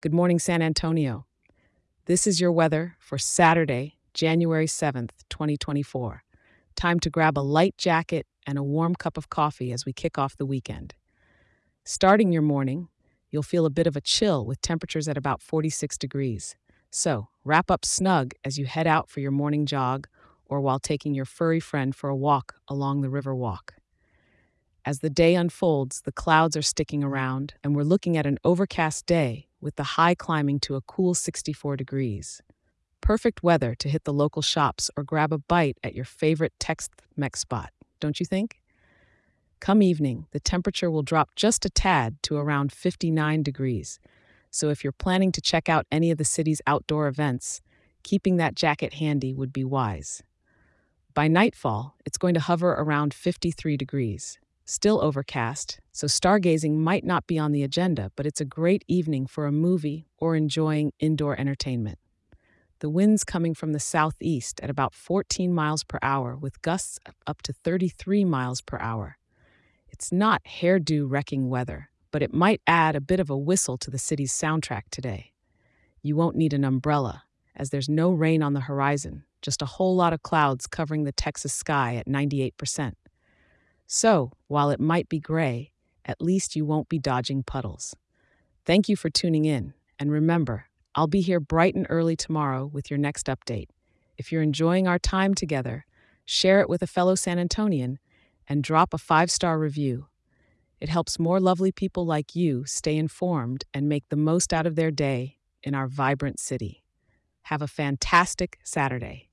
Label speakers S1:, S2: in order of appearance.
S1: Good morning, San Antonio. This is your weather for Saturday, January 7th, 2024. Time to grab a light jacket and a warm cup of coffee as we kick off the weekend. Starting your morning, you'll feel a bit of a chill with temperatures at about 46 degrees. So, wrap up snug as you head out for your morning jog or while taking your furry friend for a walk along the river walk. As the day unfolds, the clouds are sticking around, and we're looking at an overcast day with the high climbing to a cool 64 degrees. Perfect weather to hit the local shops or grab a bite at your favorite Tex Mex spot, don't you think? Come evening, the temperature will drop just a tad to around 59 degrees. So if you're planning to check out any of the city's outdoor events, keeping that jacket handy would be wise. By nightfall, it's going to hover around 53 degrees. Still overcast, so stargazing might not be on the agenda, but it's a great evening for a movie or enjoying indoor entertainment. The wind's coming from the southeast at about 14 miles per hour, with gusts up to 33 miles per hour. It's not hairdo wrecking weather, but it might add a bit of a whistle to the city's soundtrack today. You won't need an umbrella, as there's no rain on the horizon, just a whole lot of clouds covering the Texas sky at 98%. So, while it might be gray, at least you won't be dodging puddles. Thank you for tuning in, and remember, I'll be here bright and early tomorrow with your next update. If you're enjoying our time together, share it with a fellow San Antonian and drop a five star review. It helps more lovely people like you stay informed and make the most out of their day in our vibrant city. Have a fantastic Saturday.